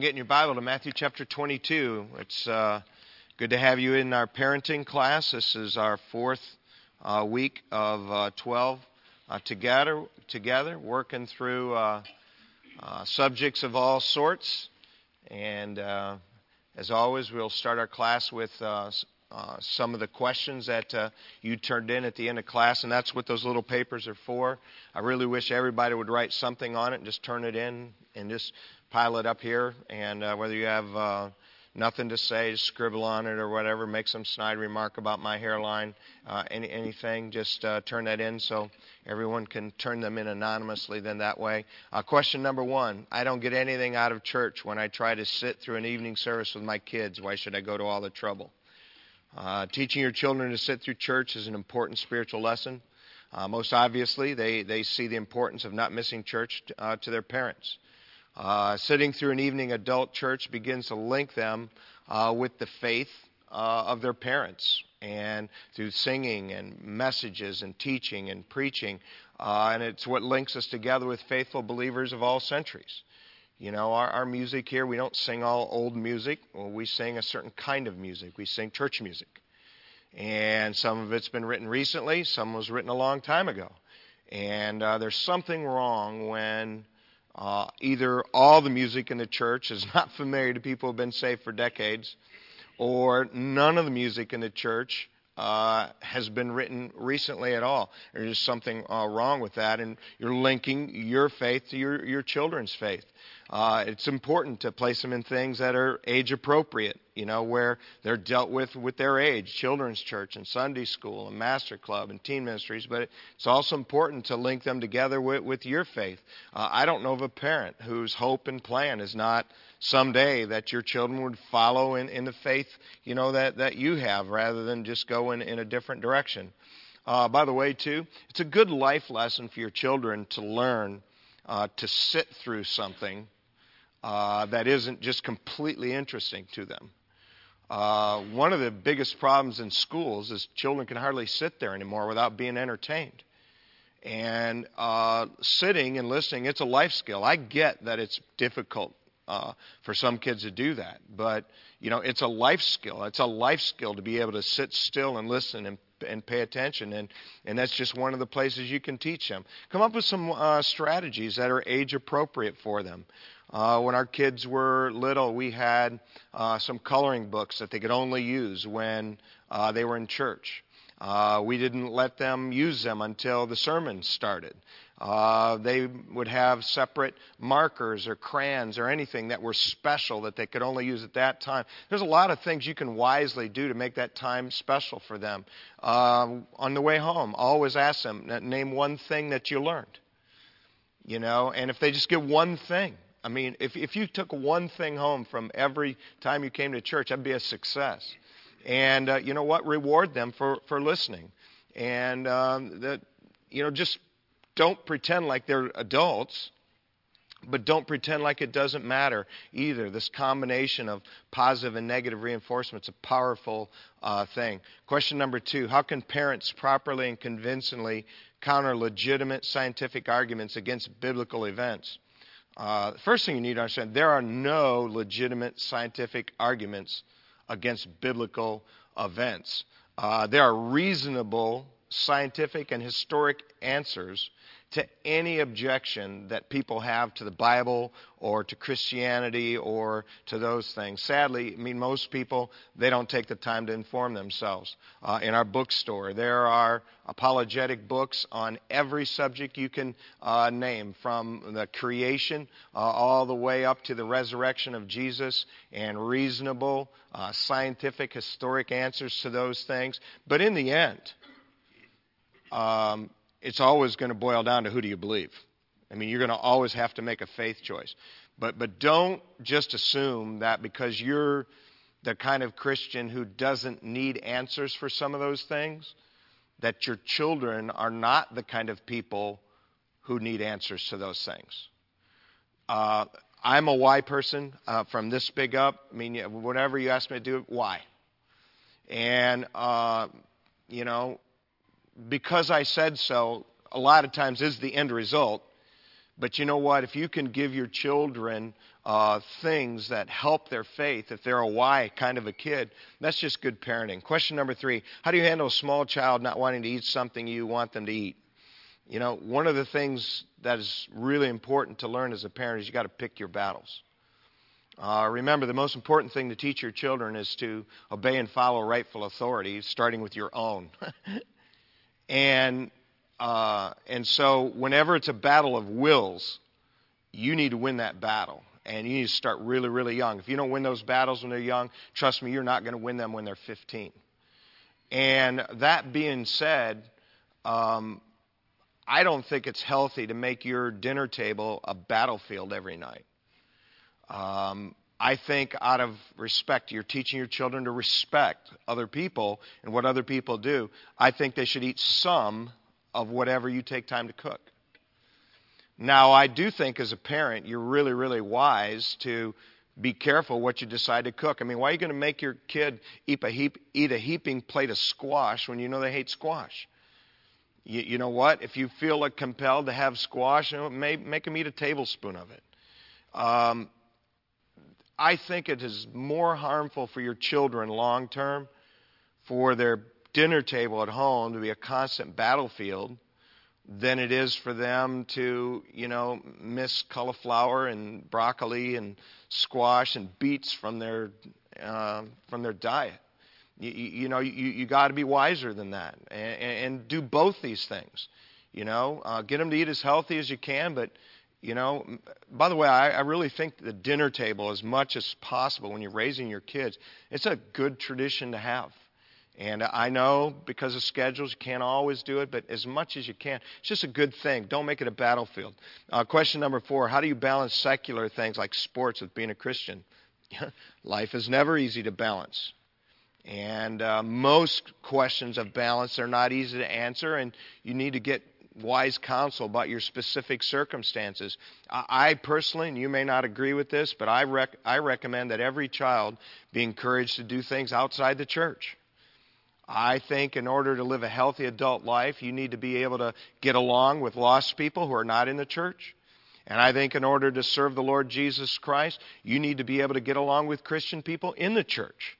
Get in your Bible to Matthew chapter 22. It's uh, good to have you in our parenting class. This is our fourth uh, week of uh, 12 uh, together, together, working through uh, uh, subjects of all sorts. And as always, we'll start our class with some of the questions that you turned in at the end of class, and that's what those little papers are for. I really wish everybody would write something on it and just turn it in and just pile it up here, and uh, whether you have uh, nothing to say, just scribble on it or whatever, make some snide remark about my hairline, uh, any, anything, just uh, turn that in so everyone can turn them in anonymously. Then that way. Uh, question number one: I don't get anything out of church when I try to sit through an evening service with my kids. Why should I go to all the trouble? Uh, teaching your children to sit through church is an important spiritual lesson. Uh, most obviously, they, they see the importance of not missing church t- uh, to their parents. Uh, sitting through an evening adult church begins to link them uh, with the faith uh, of their parents and through singing and messages and teaching and preaching. Uh, and it's what links us together with faithful believers of all centuries. You know, our, our music here, we don't sing all old music. Well, we sing a certain kind of music. We sing church music. And some of it's been written recently, some was written a long time ago. And uh, there's something wrong when uh, either all the music in the church is not familiar to people who have been saved for decades, or none of the music in the church uh, has been written recently at all. There's something uh, wrong with that, and you're linking your faith to your, your children's faith. Uh, it's important to place them in things that are age appropriate, you know, where they're dealt with with their age, children's church and Sunday school and master club and teen ministries. But it's also important to link them together with, with your faith. Uh, I don't know of a parent whose hope and plan is not someday that your children would follow in, in the faith, you know, that, that you have rather than just go in, in a different direction. Uh, by the way, too, it's a good life lesson for your children to learn uh, to sit through something uh, that isn't just completely interesting to them. Uh, one of the biggest problems in schools is children can hardly sit there anymore without being entertained. And uh, sitting and listening, it's a life skill. I get that it's difficult uh, for some kids to do that, but you know, it's a life skill. It's a life skill to be able to sit still and listen and and pay attention. And, and that's just one of the places you can teach them. Come up with some uh, strategies that are age appropriate for them. Uh, when our kids were little, we had uh, some coloring books that they could only use when uh, they were in church. Uh, we didn't let them use them until the sermon started. Uh, they would have separate markers or crayons or anything that were special that they could only use at that time. There's a lot of things you can wisely do to make that time special for them. Um, on the way home, always ask them, name one thing that you learned. You know, and if they just get one thing, I mean, if, if you took one thing home from every time you came to church, that'd be a success. And uh, you know what? Reward them for, for listening. And um, that, you know, just don't pretend like they're adults, but don't pretend like it doesn't matter either. This combination of positive and negative reinforcement is a powerful uh, thing. Question number two How can parents properly and convincingly counter legitimate scientific arguments against biblical events? Uh, first thing you need to understand there are no legitimate scientific arguments against biblical events. Uh, there are reasonable scientific and historic answers to any objection that people have to the Bible or to Christianity or to those things. Sadly, I mean, most people, they don't take the time to inform themselves. Uh, in our bookstore, there are apologetic books on every subject you can uh, name, from the creation uh, all the way up to the resurrection of Jesus, and reasonable, uh, scientific, historic answers to those things. But in the end, um, it's always going to boil down to who do you believe. I mean, you're going to always have to make a faith choice. But, but don't just assume that because you're the kind of Christian who doesn't need answers for some of those things, that your children are not the kind of people who need answers to those things. Uh, I'm a why person uh, from this big up. I mean, whatever you ask me to do, why? And, uh, you know, because I said so, a lot of times is the end result. But you know what? If you can give your children uh, things that help their faith, if they're a why kind of a kid, that's just good parenting. Question number three How do you handle a small child not wanting to eat something you want them to eat? You know, one of the things that is really important to learn as a parent is you got to pick your battles. Uh, remember, the most important thing to teach your children is to obey and follow rightful authority, starting with your own. and uh, and so, whenever it's a battle of wills, you need to win that battle and you need to start really, really young. If you don't win those battles when they're young, trust me, you're not going to win them when they're 15. And that being said, um, I don't think it's healthy to make your dinner table a battlefield every night. I think out of respect, you're teaching your children to respect other people and what other people do. I think they should eat some of whatever you take time to cook. Now, I do think as a parent, you're really, really wise to be careful what you decide to cook. I mean, why are you going to make your kid eat a, heap, eat a heaping plate of squash when you know they hate squash? You, you know what? If you feel like compelled to have squash, you know, make, make them eat a tablespoon of it. Um, I think it is more harmful for your children long term for their dinner table at home to be a constant battlefield than it is for them to, you know, miss cauliflower and broccoli and squash and beets from their uh, from their diet. You, you know, you, you got to be wiser than that and, and, do both these things. You know, uh, get them to eat as healthy as you can, but you know, by the way, I, I really think the dinner table, as much as possible when you're raising your kids, it's a good tradition to have. And I know because of schedules, you can't always do it, but as much as you can, it's just a good thing. Don't make it a battlefield. Uh, question number four How do you balance secular things like sports with being a Christian? Life is never easy to balance. And uh, most questions of balance are not easy to answer, and you need to get wise counsel about your specific circumstances. I personally, and you may not agree with this, but I, rec- I recommend that every child be encouraged to do things outside the church. I think in order to live a healthy adult life, you need to be able to get along with lost people who are not in the church. And I think in order to serve the Lord Jesus Christ, you need to be able to get along with Christian people in the church.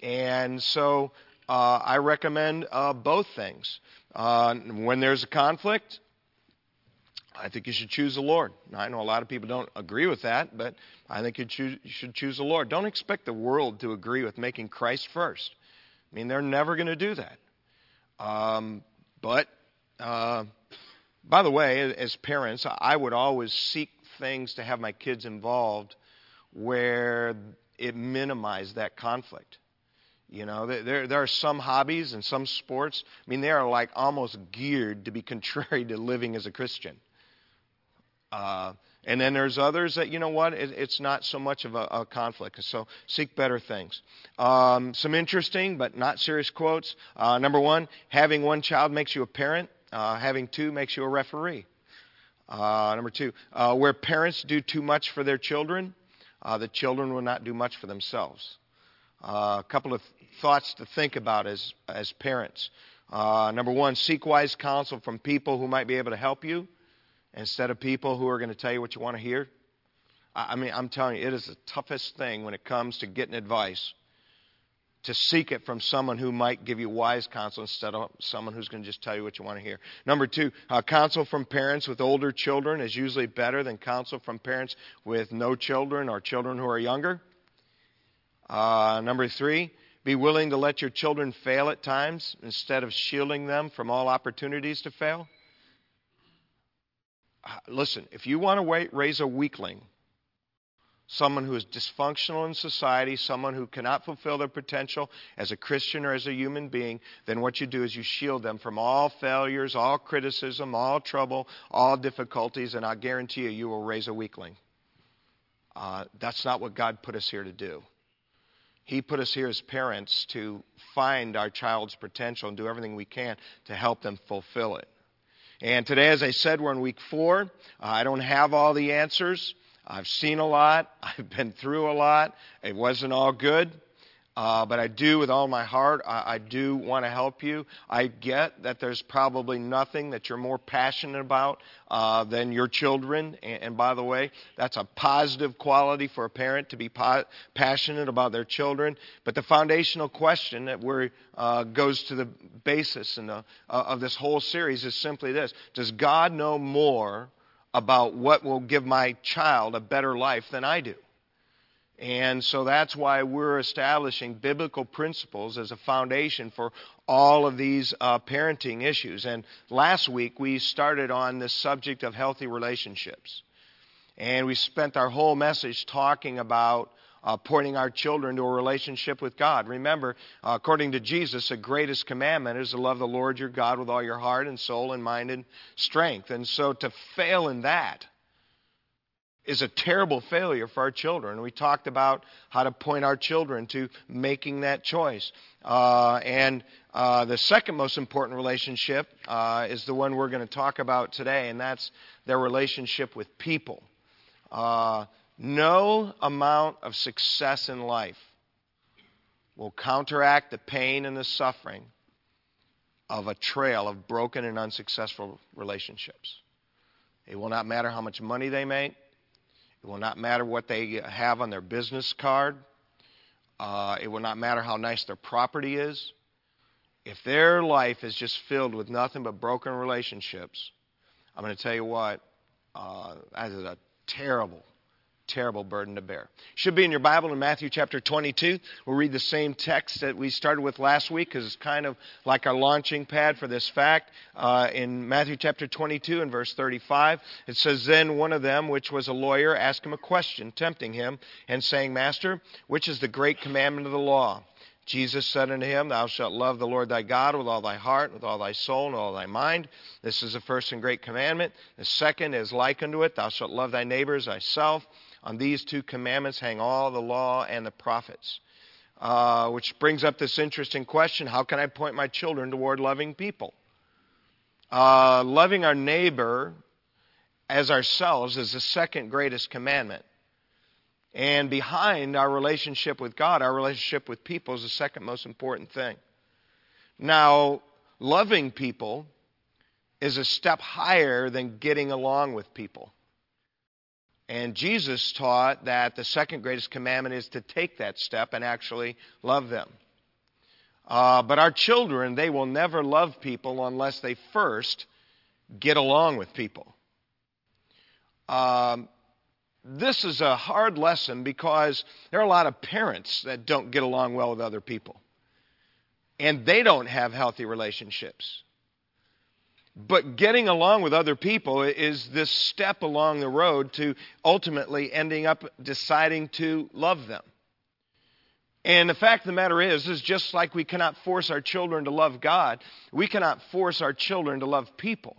And so uh, I recommend uh, both things. Uh, when there's a conflict, I think you should choose the Lord. Now, I know a lot of people don't agree with that, but I think you, you should choose the Lord. Don't expect the world to agree with making Christ first. I mean, they're never going to do that. Um, but, uh, by the way, as parents, I would always seek things to have my kids involved where it minimized that conflict. You know, there, there are some hobbies and some sports, I mean, they are like almost geared to be contrary to living as a Christian. Uh, and then there's others that, you know what, it, it's not so much of a, a, conflict. So seek better things. Um, some interesting but not serious quotes. Uh, number one, having one child makes you a parent, uh, having two makes you a referee. Uh, number two, uh, where parents do too much for their children, uh, the children will not do much for themselves. Uh, a couple of thoughts to think about as, as parents. number one, seek wise counsel from people who might be able to help you instead of people who are going to tell you what you want to hear. I mean, I'm telling you, it is the toughest thing when it comes to getting advice to seek it from someone who might give you wise counsel instead of someone who's going to just tell you what you want to hear. Number two, uh, counsel from parents with older children is usually better than counsel from parents with no children or children who are younger. Uh, number three, be willing to let your children fail at times instead of shielding them from all opportunities to fail listen, if you want to raise a weakling, someone who is dysfunctional in society, someone who cannot fulfill their potential as a Christian or as a human being, then what you do is you shield them from all failures, all criticism, all trouble, all difficulties, and I guarantee you, you will raise a weakling. Uh, that's not what God put us here to do. He put us here as parents to find our child's potential and do everything we can to help them fulfill it. And today, as I said, we're in week four. Uh, I don't have all the answers. I've seen a lot. I've been through a lot. It wasn't all good. Uh, but I do with all my heart. I, I do want to help you. I get that there's probably nothing that you're more passionate about uh, than your children. And, and, by the way, that's a positive quality for a parent to be po- passionate about their children. But the foundational question that we uh, goes to the basis the, uh, of this whole series is simply this: Does God know more about what will give my child a better life than I do? And so that's why we're establishing biblical principles as a foundation for all of these uh, parenting issues. And last week we started on this subject of healthy relationships. And we spent our whole message talking about uh, pointing our children to a relationship with God. Remember, uh, according to Jesus, the greatest commandment is to love the Lord your God with all your heart and soul and mind and strength. And so to fail in that, is a terrible failure for our children. We talked about how to point our children to making that choice. Uh, and uh, the second most important relationship uh, is the one we're going to talk about today, and that's their relationship with people. Uh, no amount of success in life will counteract the pain and the suffering of a trail of broken and unsuccessful relationships. It will not matter how much money they make. It will not matter what they have on their business card. Uh, it will not matter how nice their property is. If their life is just filled with nothing but broken relationships, I'm going to tell you what, uh, that is a terrible, terrible burden to bear. Should be in your Bible in Matthew chapter 22. We'll read the same text that we started with last week because it's kind of like our launching pad for this fact. Uh, in Matthew chapter 22 and verse 35, it says, Then one of them, which was a lawyer, asked him a question, tempting him, and saying, Master, which is the great commandment of the law? Jesus said unto him, Thou shalt love the Lord thy God with all thy heart, with all thy soul, and all thy mind. This is the first and great commandment. The second is like unto it, Thou shalt love thy neighbor as thyself. On these two commandments hang all the law and the prophets. Uh, which brings up this interesting question how can I point my children toward loving people? Uh, loving our neighbor as ourselves is the second greatest commandment. And behind our relationship with God, our relationship with people is the second most important thing. Now, loving people is a step higher than getting along with people. And Jesus taught that the second greatest commandment is to take that step and actually love them. Uh, but our children, they will never love people unless they first get along with people. Um, this is a hard lesson because there are a lot of parents that don't get along well with other people. And they don't have healthy relationships. But getting along with other people is this step along the road to ultimately ending up deciding to love them. And the fact of the matter is, is just like we cannot force our children to love God, we cannot force our children to love people.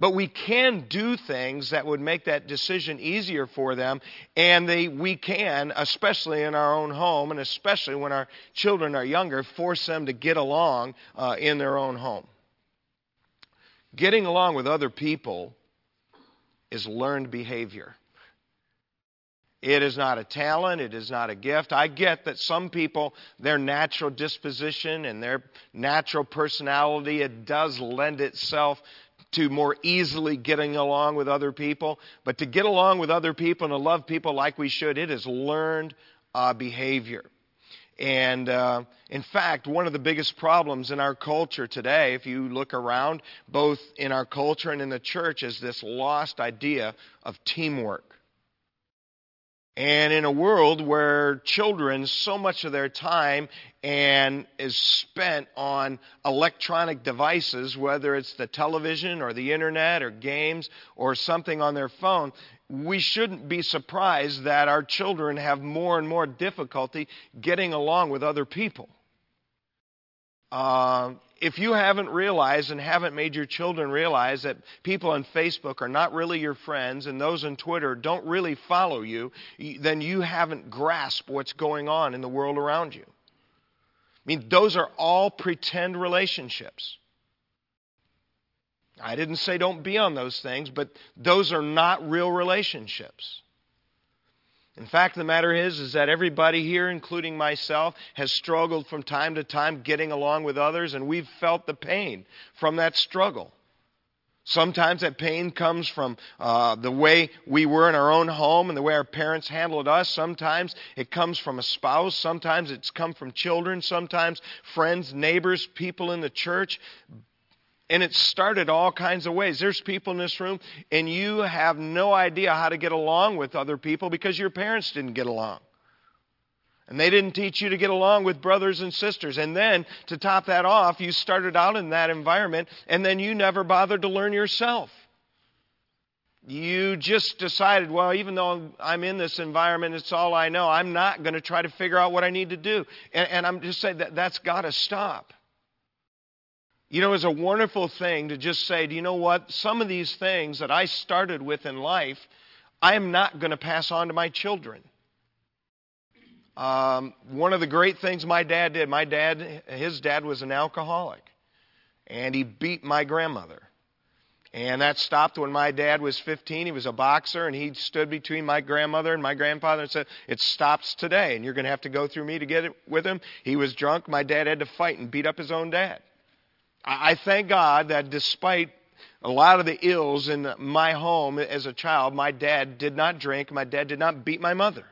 But we can do things that would make that decision easier for them, and they, we can, especially in our own home, and especially when our children are younger, force them to get along uh, in their own home. Getting along with other people is learned behavior. It is not a talent, it is not a gift. I get that some people, their natural disposition and their natural personality, it does lend itself to more easily getting along with other people. But to get along with other people and to love people like we should, it is learned uh, behavior. And uh, in fact, one of the biggest problems in our culture today, if you look around, both in our culture and in the church, is this lost idea of teamwork. And in a world where children, so much of their time and is spent on electronic devices, whether it's the television or the internet or games or something on their phone, we shouldn't be surprised that our children have more and more difficulty getting along with other people. Uh, if you haven't realized and haven't made your children realize that people on Facebook are not really your friends and those on Twitter don't really follow you, then you haven't grasped what's going on in the world around you. I mean, those are all pretend relationships. I didn't say don't be on those things, but those are not real relationships. In fact, the matter is, is that everybody here, including myself, has struggled from time to time getting along with others, and we've felt the pain from that struggle. Sometimes that pain comes from uh, the way we were in our own home and the way our parents handled us. Sometimes it comes from a spouse. Sometimes it's come from children. Sometimes friends, neighbors, people in the church. And it started all kinds of ways. There's people in this room, and you have no idea how to get along with other people because your parents didn't get along. And they didn't teach you to get along with brothers and sisters. And then, to top that off, you started out in that environment, and then you never bothered to learn yourself. You just decided, well, even though I'm in this environment, it's all I know. I'm not going to try to figure out what I need to do. And, and I'm just saying that that's got to stop. You know, it's a wonderful thing to just say, do you know what? Some of these things that I started with in life, I am not going to pass on to my children. Um, one of the great things my dad did, my dad, his dad was an alcoholic, and he beat my grandmother. And that stopped when my dad was 15. He was a boxer, and he stood between my grandmother and my grandfather and said, It stops today, and you're going to have to go through me to get it with him. He was drunk. My dad had to fight and beat up his own dad. I thank God that despite a lot of the ills in my home as a child, my dad did not drink, my dad did not beat my mother.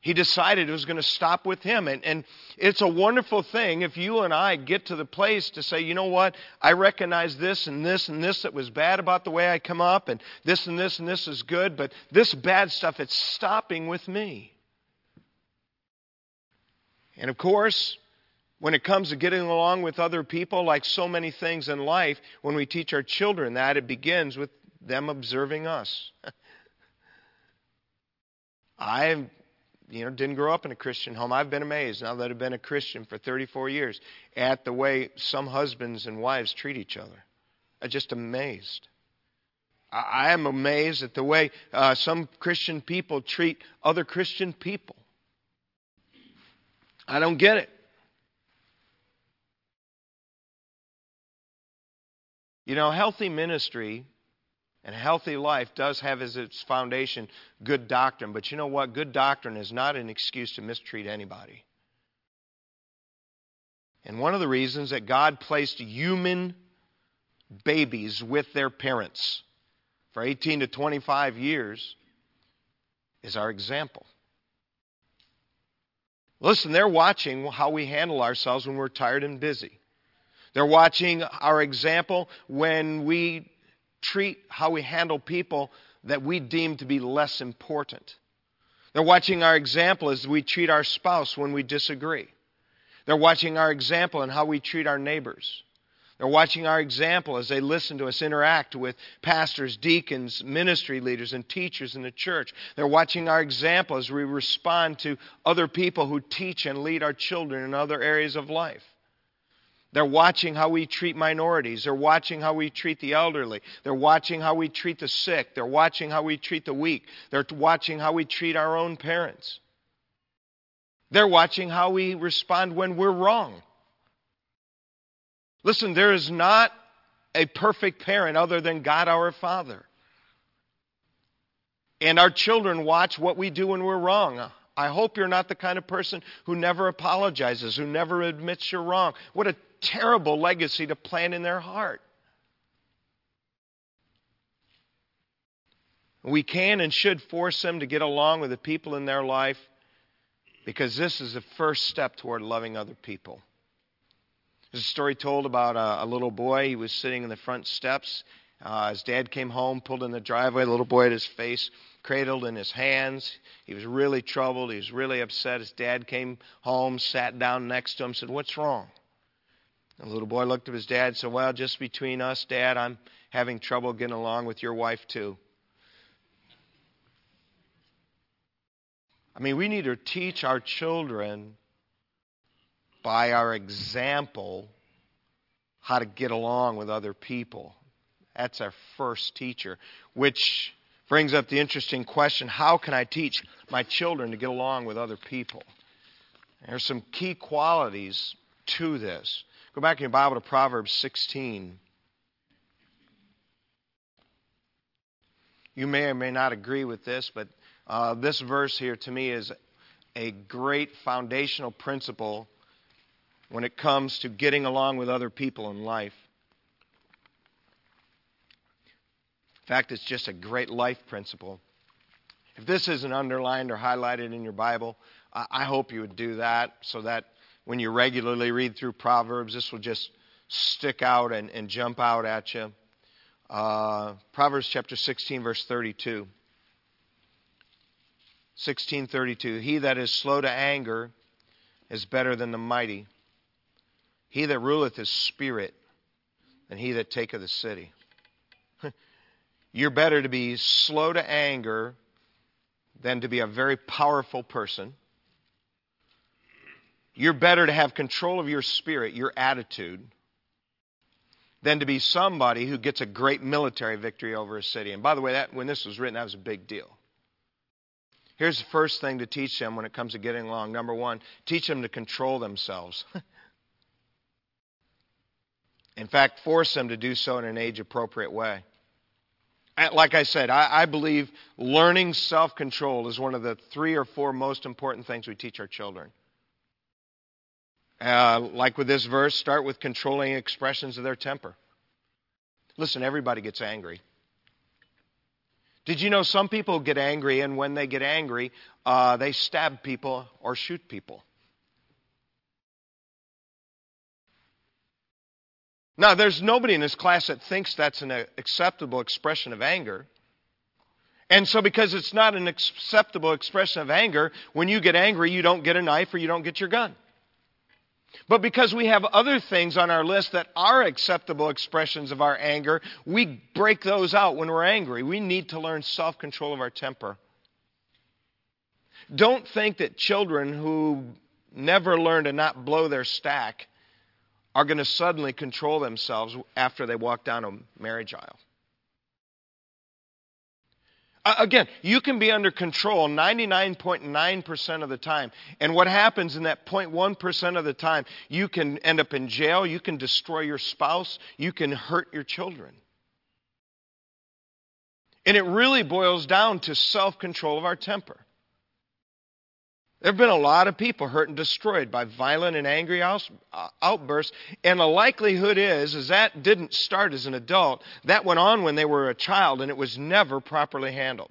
He decided it was going to stop with him. And, and it's a wonderful thing if you and I get to the place to say, you know what, I recognize this and this and this that was bad about the way I come up, and this and this and this is good, but this bad stuff, it's stopping with me. And of course, when it comes to getting along with other people, like so many things in life, when we teach our children that, it begins with them observing us. I you know, didn't grow up in a Christian home. I've been amazed now that I've been a Christian for 34 years at the way some husbands and wives treat each other. I'm just amazed. I am amazed at the way uh, some Christian people treat other Christian people. I don't get it. You know, healthy ministry and healthy life does have as its foundation good doctrine. But you know what? Good doctrine is not an excuse to mistreat anybody. And one of the reasons that God placed human babies with their parents for 18 to 25 years is our example. Listen, they're watching how we handle ourselves when we're tired and busy. They're watching our example when we treat, how we handle people that we deem to be less important. They're watching our example as we treat our spouse when we disagree. They're watching our example in how we treat our neighbors. They're watching our example as they listen to us interact with pastors, deacons, ministry leaders, and teachers in the church. They're watching our example as we respond to other people who teach and lead our children in other areas of life. They're watching how we treat minorities. They're watching how we treat the elderly. They're watching how we treat the sick. They're watching how we treat the weak. They're watching how we treat our own parents. They're watching how we respond when we're wrong. Listen, there is not a perfect parent other than God our Father. And our children watch what we do when we're wrong. I hope you're not the kind of person who never apologizes, who never admits you're wrong. What a terrible legacy to plant in their heart. We can and should force them to get along with the people in their life because this is the first step toward loving other people. There's a story told about a, a little boy. He was sitting in the front steps. Uh, his dad came home, pulled in the driveway. The little boy had his face cradled in his hands. He was really troubled. He was really upset. His dad came home, sat down next to him, said, What's wrong? The little boy looked at his dad and said, Well, just between us, Dad, I'm having trouble getting along with your wife, too. I mean, we need to teach our children by our example how to get along with other people. That's our first teacher, which brings up the interesting question how can I teach my children to get along with other people? There's some key qualities to this. Go back in your Bible to Proverbs 16. You may or may not agree with this, but Uh, this verse here to me is a great foundational principle when it comes to getting along with other people in life. In fact, it's just a great life principle. If this isn't underlined or highlighted in your Bible, I hope you would do that so that when you regularly read through Proverbs, this will just stick out and, and jump out at you. Uh, Proverbs chapter 16, verse 32. 1632 He that is slow to anger is better than the mighty. He that ruleth his spirit than he that taketh a city. You're better to be slow to anger than to be a very powerful person. You're better to have control of your spirit, your attitude, than to be somebody who gets a great military victory over a city. And by the way, that, when this was written, that was a big deal. Here's the first thing to teach them when it comes to getting along. Number one, teach them to control themselves. in fact, force them to do so in an age appropriate way. Like I said, I, I believe learning self control is one of the three or four most important things we teach our children. Uh, like with this verse, start with controlling expressions of their temper. Listen, everybody gets angry. Did you know some people get angry, and when they get angry, uh, they stab people or shoot people? Now, there's nobody in this class that thinks that's an acceptable expression of anger. And so, because it's not an acceptable expression of anger, when you get angry, you don't get a knife or you don't get your gun. But because we have other things on our list that are acceptable expressions of our anger, we break those out when we're angry. We need to learn self control of our temper. Don't think that children who never learn to not blow their stack are going to suddenly control themselves after they walk down a marriage aisle. Uh, again, you can be under control 99.9% of the time. And what happens in that 0.1% of the time, you can end up in jail, you can destroy your spouse, you can hurt your children. And it really boils down to self control of our temper. There have been a lot of people hurt and destroyed by violent and angry uh, outbursts, and the likelihood is, is that didn't start as an adult. That went on when they were a child, and it was never properly handled.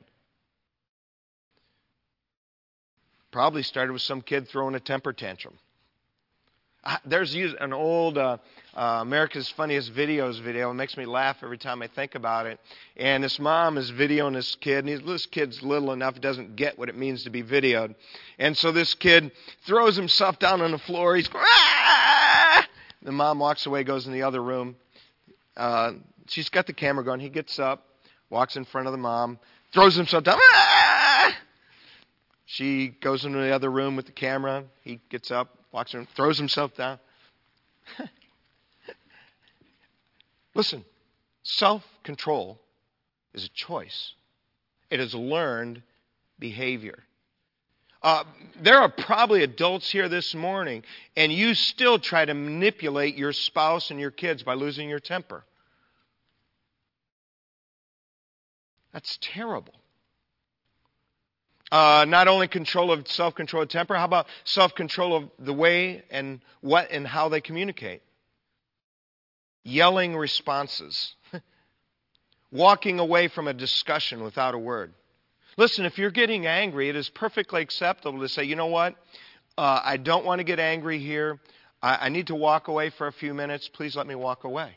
Probably started with some kid throwing a temper tantrum. There's an old uh, uh, America's Funniest Videos video. It makes me laugh every time I think about it. And this mom is videoing this kid, and this kid's little enough, doesn't get what it means to be videoed. And so this kid throws himself down on the floor. He's ah! The mom walks away, goes in the other room. Uh, she's got the camera going. He gets up, walks in front of the mom, throws himself down. Ah! She goes into the other room with the camera. He gets up, walks in, throws himself down. Listen, self control is a choice, it is learned behavior. Uh, there are probably adults here this morning, and you still try to manipulate your spouse and your kids by losing your temper. That's terrible. Uh, not only control of self control of temper, how about self control of the way and what and how they communicate? Yelling responses, walking away from a discussion without a word. Listen, if you're getting angry, it is perfectly acceptable to say, you know what? Uh, I don't want to get angry here. I, I need to walk away for a few minutes. Please let me walk away.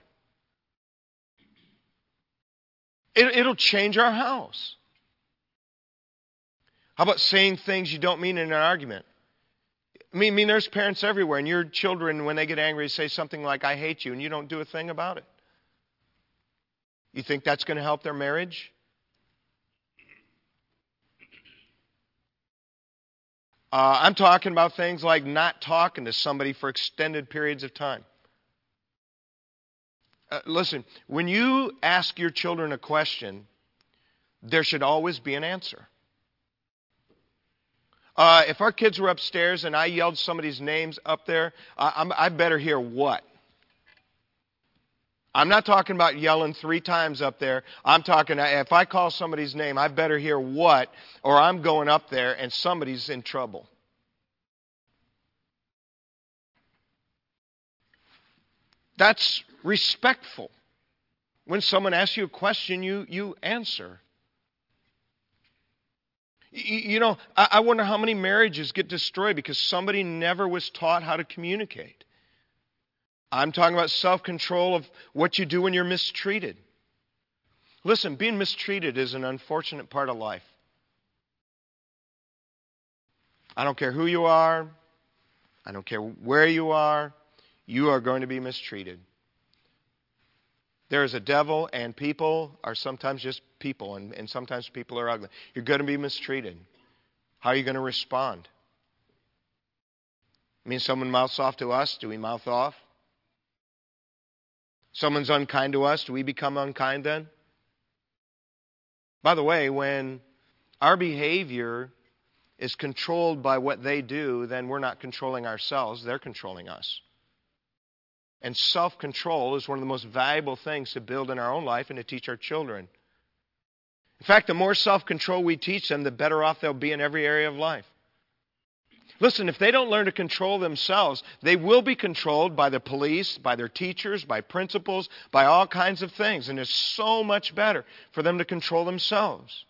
It, it'll change our house. How about saying things you don't mean in an argument? I mean, I mean, there's parents everywhere, and your children, when they get angry, say something like, I hate you, and you don't do a thing about it. You think that's going to help their marriage? Uh, I'm talking about things like not talking to somebody for extended periods of time. Uh, listen, when you ask your children a question, there should always be an answer. Uh, if our kids were upstairs and I yelled somebody's names up there, uh, i better hear what. I'm not talking about yelling three times up there. I'm talking, if I call somebody's name, I better hear what, or I'm going up there and somebody's in trouble. That's respectful. When someone asks you a question, you, you answer. You know, I wonder how many marriages get destroyed because somebody never was taught how to communicate. I'm talking about self control of what you do when you're mistreated. Listen, being mistreated is an unfortunate part of life. I don't care who you are, I don't care where you are, you are going to be mistreated. There is a devil, and people are sometimes just people, and, and sometimes people are ugly. You're going to be mistreated. How are you going to respond? I mean, someone mouths off to us, do we mouth off? Someone's unkind to us, do we become unkind then? By the way, when our behavior is controlled by what they do, then we're not controlling ourselves, they're controlling us. And self control is one of the most valuable things to build in our own life and to teach our children. In fact, the more self control we teach them, the better off they'll be in every area of life. Listen, if they don't learn to control themselves, they will be controlled by the police, by their teachers, by principals, by all kinds of things. And it's so much better for them to control themselves.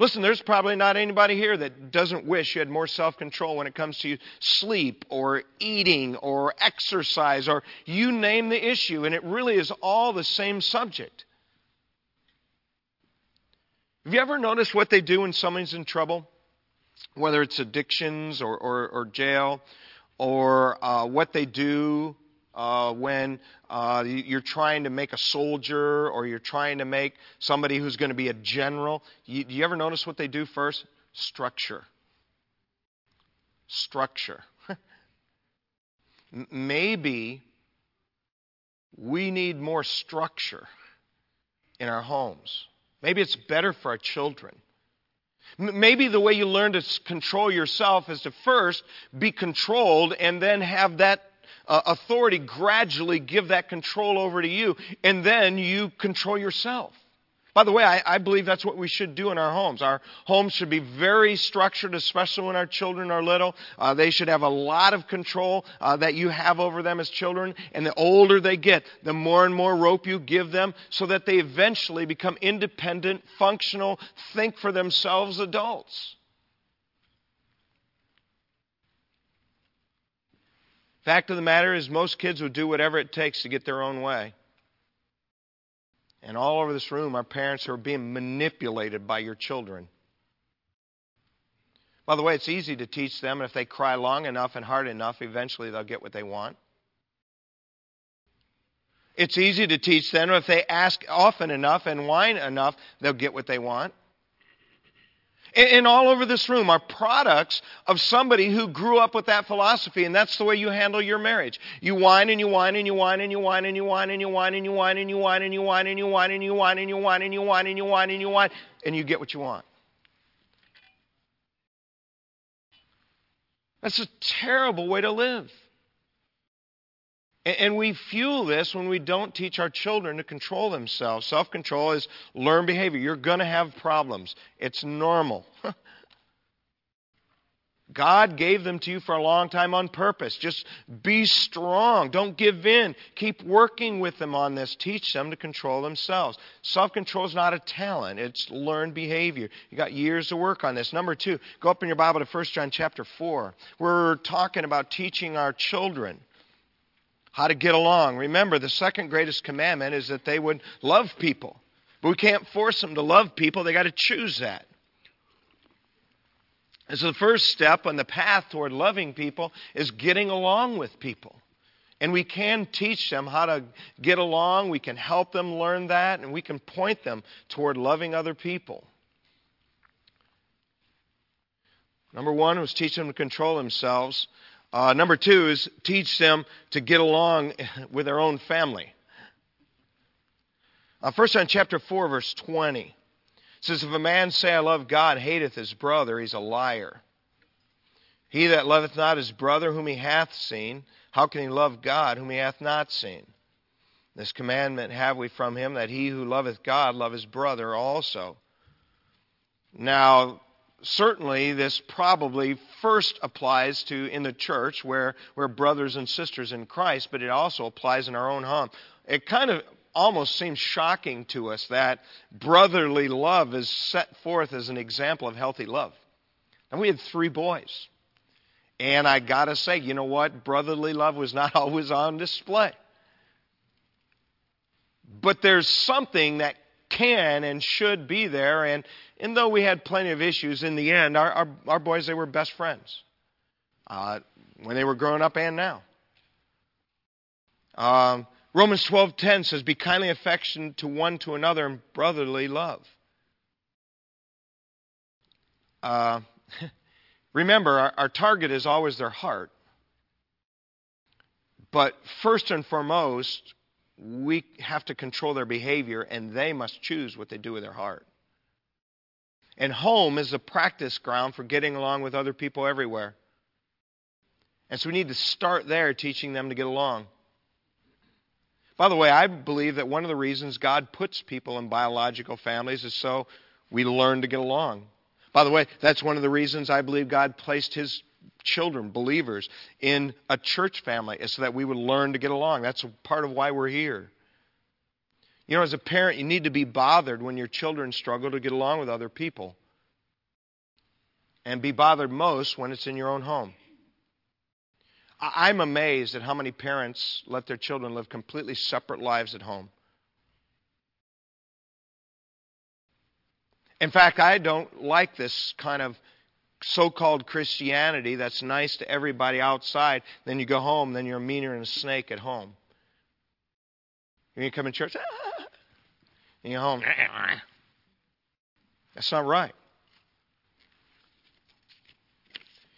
Listen, there's probably not anybody here that doesn't wish you had more self control when it comes to sleep or eating or exercise or you name the issue, and it really is all the same subject. Have you ever noticed what they do when someone's in trouble? Whether it's addictions or, or, or jail, or uh, what they do uh, when uh, you're trying to make a soldier or you're trying to make somebody who's going to be a general. You, do you ever notice what they do first? Structure. Structure. Maybe we need more structure in our homes. Maybe it's better for our children. Maybe the way you learn to control yourself is to first be controlled and then have that uh, authority gradually give that control over to you, and then you control yourself. By the way, I, I, believe that's what we should do in our homes. Our homes should be very structured, especially when our children are little. Uh, they should have a lot of control uh, that you have over them as children. And the older they get, the more and more rope you give them so that they eventually become independent, functional, think for themselves adults. Fact of the matter is, most kids would do whatever it takes to get their own way. And all over this room, our parents are being manipulated by your children. By the way, it's easy to teach them, and if they cry long enough and hard enough, eventually they'll get what they want. It's easy to teach them, if they ask often enough and whine enough, they'll get what they want and all over this room are products of somebody who grew up with that philosophy, and that's the way you handle your marriage. You whine and you whine and you whine and you whine and you whine and you whine and you whine and you whine and you whine and you whine and you whine and you whine and you whine and you whine and you whine and you get what you want. That's a terrible way to live. And we fuel this when we don't teach our children to control themselves. Self control is learned behavior. You're going to have problems, it's normal. God gave them to you for a long time on purpose. Just be strong. Don't give in. Keep working with them on this. Teach them to control themselves. Self control is not a talent, it's learned behavior. You got years to work on this. Number two, go up in your Bible to 1 John chapter 4. We're talking about teaching our children how to get along. Remember, the second greatest commandment is that they would love people. But we can't force them to love people, they got to choose that. And so the first step on the path toward loving people is getting along with people. And we can teach them how to get along, we can help them learn that, and we can point them toward loving other people. Number one was teach them to control themselves. Uh, number two is teach them to get along with their own family. Uh, First John chapter 4, verse 20 says, If a man say, I love God, hateth his brother, he's a liar. He that loveth not his brother whom he hath seen, how can he love God whom he hath not seen? This commandment have we from him that he who loveth God love his brother also. Now, certainly this probably first applies to in the church where we're brothers and sisters in Christ, but it also applies in our own home. It kind of almost seems shocking to us that brotherly love is set forth as an example of healthy love. And we had three boys. And I got to say, you know what? Brotherly love was not always on display. But there's something that can and should be there. And, and though we had plenty of issues, in the end, our, our, our boys, they were best friends uh, when they were growing up and now. Um, Romans 12:10 says, "Be kindly affectionate to one to another in brotherly love." Uh, remember, our, our target is always their heart. But first and foremost, we have to control their behavior, and they must choose what they do with their heart. And home is a practice ground for getting along with other people everywhere. And so we need to start there teaching them to get along. By the way, I believe that one of the reasons God puts people in biological families is so we learn to get along. By the way, that's one of the reasons I believe God placed His children, believers, in a church family is so that we would learn to get along. That's part of why we're here. You know, as a parent, you need to be bothered when your children struggle to get along with other people. And be bothered most when it's in your own home. I'm amazed at how many parents let their children live completely separate lives at home. In fact, I don't like this kind of so called Christianity that's nice to everybody outside. Then you go home, then you're meaner than a snake at home. you come in church, and you're home. That's not right.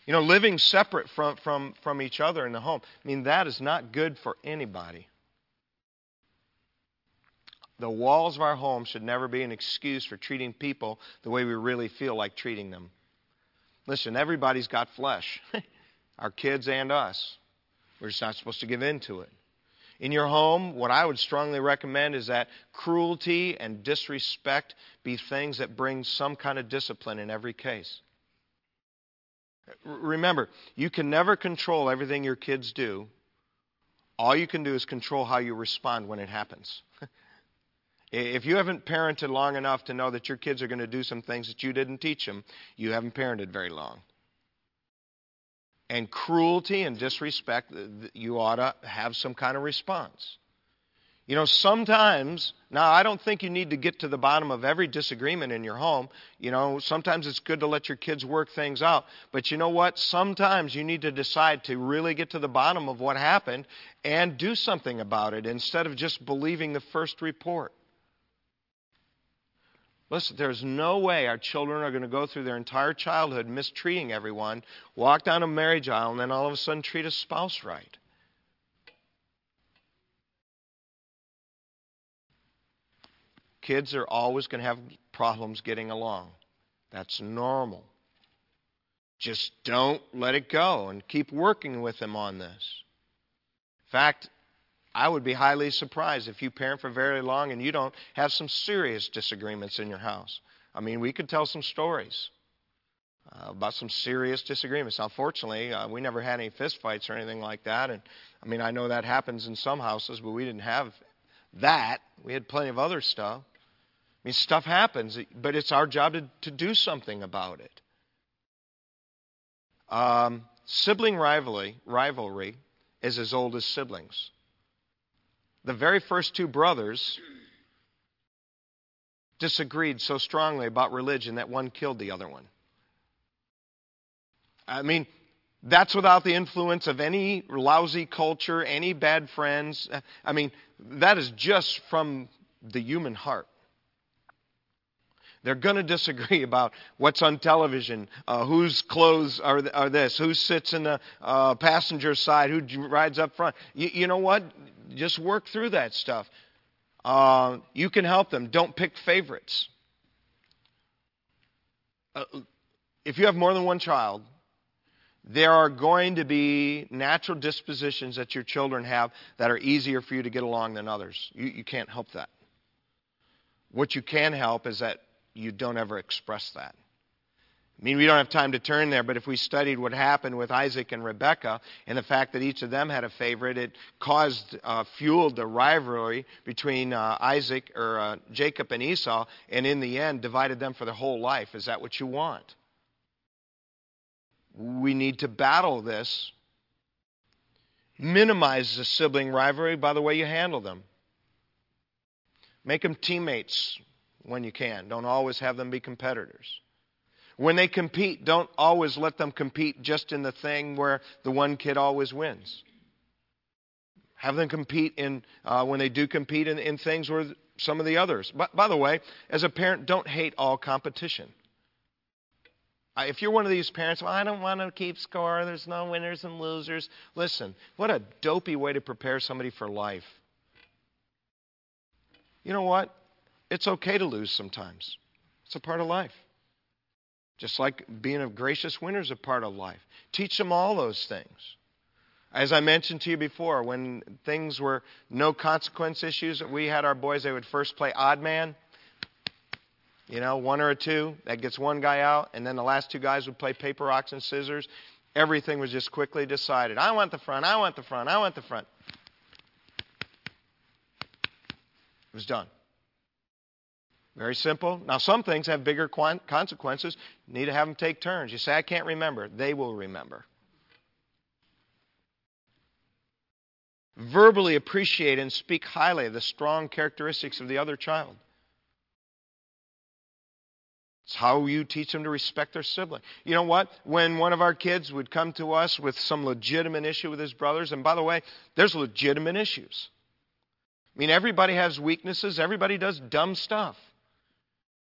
You know, living separate from, from, from each other in the home, I mean, that is not good for anybody. The walls of our home should never be an excuse for treating people the way we really feel like treating them. Listen, everybody's got flesh, our kids and us. We're just not supposed to give in to it. In your home, what I would strongly recommend is that cruelty and disrespect be things that bring some kind of discipline in every case. Remember, you can never control everything your kids do. All you can do is control how you respond when it happens. If you haven't parented long enough to know that your kids are going to do some things that you didn't teach them, you haven't parented very long. And cruelty and disrespect, you ought to have some kind of response. You know, sometimes, now I don't think you need to get to the bottom of every disagreement in your home. You know, sometimes it's good to let your kids work things out. But you know what? Sometimes you need to decide to really get to the bottom of what happened and do something about it instead of just believing the first report. Listen, there's no way our children are going to go through their entire childhood mistreating everyone, walk down a marriage aisle, and then all of a sudden treat a spouse right. Kids are always going to have problems getting along. That's normal. Just don't let it go and keep working with them on this. In fact, I would be highly surprised if you parent for very long and you don't have some serious disagreements in your house. I mean, we could tell some stories uh, about some serious disagreements. Now, fortunately, uh, we never had any fistfights or anything like that. And I mean, I know that happens in some houses, but we didn't have that. We had plenty of other stuff. I mean, stuff happens, but it's our job to, to do something about it. Um, sibling rivalry, rivalry is as old as siblings the very first two brothers disagreed so strongly about religion that one killed the other one. I mean, that's without the influence of any lousy culture, any bad friends. I mean, that is just from the human heart. They're going to disagree about what's on television, uh, whose clothes are, are this, who sits in the uh, passenger side, who rides up front. You, you know what? Just work through that stuff. Uh, you can help them. Don't pick favorites. Uh, if you have more than one child, there are going to be natural dispositions that your children have that are easier for you to get along than others. You, you can't help that. What you can help is that you don't ever express that. I mean, we don't have time to turn there, but if we studied what happened with Isaac and Rebekah and the fact that each of them had a favorite, it caused, uh, fueled the rivalry between uh, Isaac or uh, Jacob and Esau, and in the end, divided them for their whole life. Is that what you want? We need to battle this. Minimize the sibling rivalry by the way you handle them. Make them teammates when you can. Don't always have them be competitors. When they compete, don't always let them compete just in the thing where the one kid always wins. Have them compete in, uh, when they do compete in, in things where some of the others. But, by the way, as a parent, don't hate all competition. If you're one of these parents, well, I don't want to keep score, there's no winners and losers. Listen, what a dopey way to prepare somebody for life. You know what? It's okay to lose sometimes, it's a part of life. Just like being a gracious winner is a part of life. Teach them all those things. As I mentioned to you before, when things were no consequence issues, we had our boys, they would first play odd man. You know, one or a two, that gets one guy out, and then the last two guys would play paper, rocks, and scissors. Everything was just quickly decided. I want the front, I want the front, I want the front. It was done. Very simple. Now, some things have bigger consequences. You need to have them take turns. You say, I can't remember. They will remember. Verbally appreciate and speak highly of the strong characteristics of the other child. It's how you teach them to respect their sibling. You know what? When one of our kids would come to us with some legitimate issue with his brothers, and by the way, there's legitimate issues. I mean, everybody has weaknesses, everybody does dumb stuff.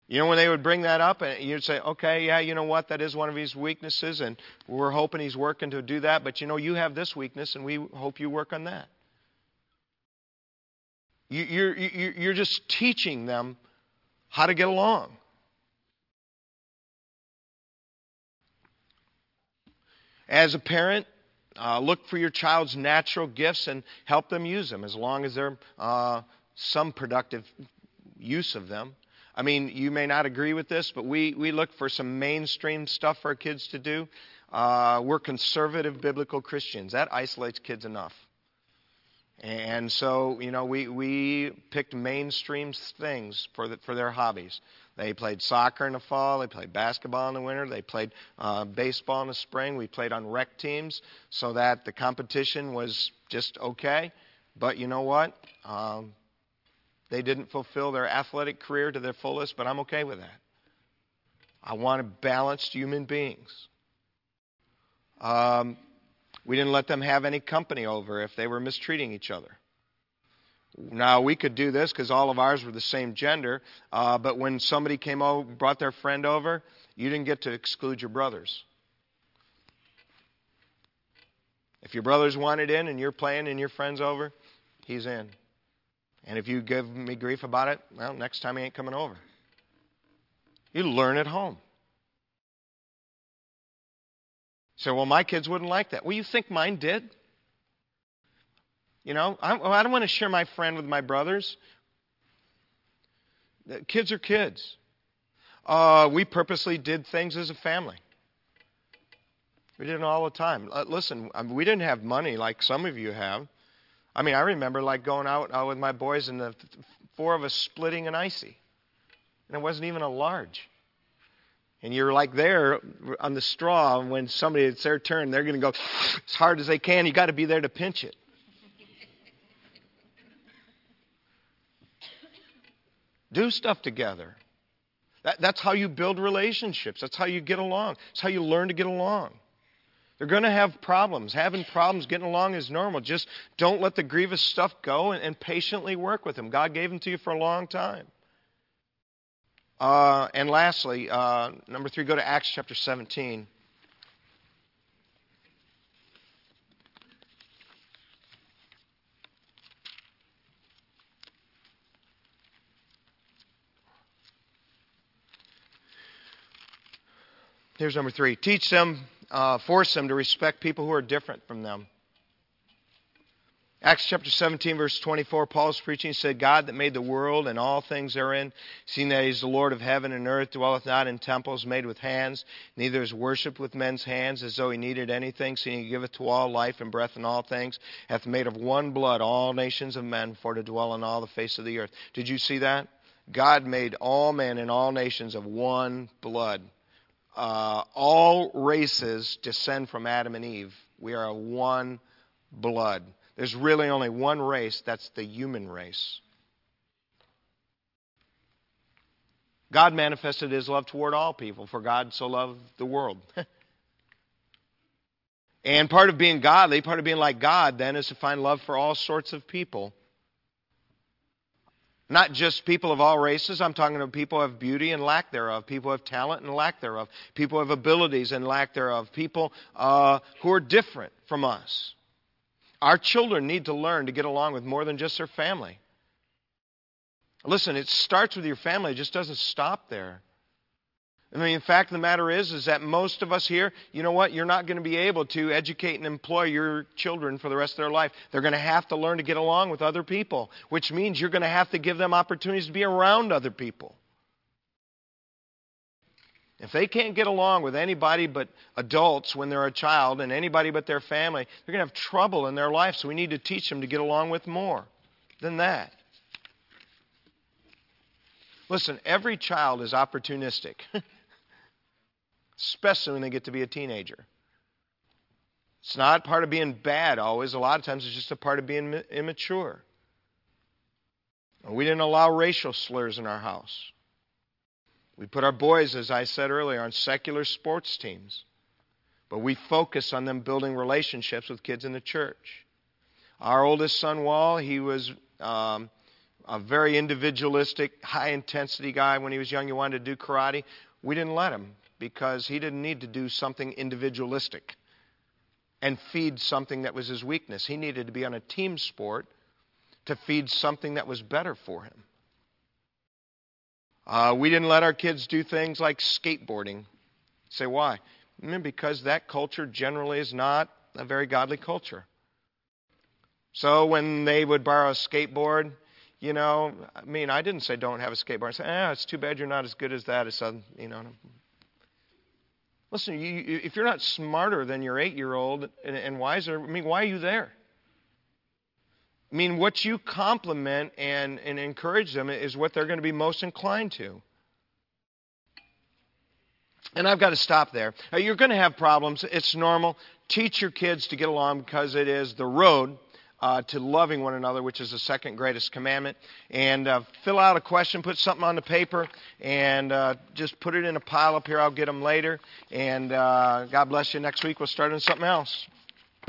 You know, when they would bring that up, and you'd say, okay, yeah, you know what, that is one of his weaknesses, and we're hoping he's working to do that, but you know, you have this weakness, and we hope you work on that. You're, you're just teaching them how to get along. As a parent, uh, look for your child's natural gifts and help them use them as long as they're uh, some productive use of them. I mean, you may not agree with this, but we, we look for some mainstream stuff for our kids to do. Uh, we're conservative biblical Christians. That isolates kids enough. And so, you know, we, we picked mainstream things for, the, for their hobbies. They played soccer in the fall, they played basketball in the winter, they played uh, baseball in the spring. We played on rec teams so that the competition was just okay. But you know what? Um, they didn't fulfill their athletic career to their fullest, but I'm okay with that. I want balanced human beings. Um, we didn't let them have any company over if they were mistreating each other. Now, we could do this because all of ours were the same gender, uh, but when somebody came over, brought their friend over, you didn't get to exclude your brothers. If your brothers wanted in and you're playing and your friend's over, he's in. And if you give me grief about it, well, next time he ain't coming over. You learn at home. So, well, my kids wouldn't like that. Well, you think mine did? You know, I, I don't want to share my friend with my brothers. Kids are kids. Uh, we purposely did things as a family. We did it all the time. Uh, listen, mean, we didn't have money like some of you have. I mean, I remember like going out uh, with my boys and the four of us splitting an icy, and it wasn't even a large. And you're like there on the straw, and when somebody it's their turn, they're going to go as hard as they can. You got to be there to pinch it. Do stuff together. That, that's how you build relationships. That's how you get along. It's how you learn to get along. They're going to have problems. Having problems getting along is normal. Just don't let the grievous stuff go and, and patiently work with them. God gave them to you for a long time. Uh, and lastly, uh, number three, go to Acts chapter 17. Here's number three. Teach them uh, force them to respect people who are different from them. Acts chapter 17, verse 24, Paul's preaching said, God that made the world and all things therein, seeing that he is the Lord of heaven and earth, dwelleth not in temples made with hands, neither is worshipped with men's hands as though he needed anything, seeing he giveth to all life and breath and all things, hath made of one blood all nations of men for to dwell on all the face of the earth. Did you see that? God made all men and all nations of one blood. Uh, all races descend from Adam and Eve. We are one blood. There's really only one race, that's the human race. God manifested his love toward all people, for God so loved the world. and part of being godly, part of being like God, then, is to find love for all sorts of people. Not just people of all races. I'm talking about people who have beauty and lack thereof, people who have talent and lack thereof, people who have abilities and lack thereof, people uh, who are different from us. Our children need to learn to get along with more than just their family. Listen, it starts with your family, it just doesn't stop there. I mean, the fact the matter is, is that most of us here, you know what? You're not going to be able to educate and employ your children for the rest of their life. They're going to have to learn to get along with other people, which means you're going to have to give them opportunities to be around other people. If they can't get along with anybody but adults when they're a child and anybody but their family, they're going to have trouble in their life. So we need to teach them to get along with more than that. Listen, every child is opportunistic, especially when they get to be a teenager. It's not part of being bad always. A lot of times it's just a part of being immature. We didn't allow racial slurs in our house. We put our boys, as I said earlier, on secular sports teams, but we focus on them building relationships with kids in the church. Our oldest son, Wall, he was um, a very individualistic, high intensity guy. When he was young, he wanted to do karate. We didn't let him because he didn't need to do something individualistic and feed something that was his weakness. He needed to be on a team sport to feed something that was better for him. Uh, we didn't let our kids do things like skateboarding. Say why? Mm, because that culture generally is not a very godly culture. So when they would borrow a skateboard, you know, I mean, I didn't say don't have a skateboard. I said, ah, it's too bad you're not as good as that. As you know. Listen, you, if you're not smarter than your eight-year-old and, and wiser, I mean, why are you there? I mean, what you compliment and, and encourage them is what they're going to be most inclined to. And I've got to stop there. Uh, you're going to have problems. It's normal. Teach your kids to get along because it is the road uh, to loving one another, which is the second greatest commandment. And uh, fill out a question, put something on the paper, and uh, just put it in a pile up here. I'll get them later. And uh, God bless you. Next week we'll start on something else.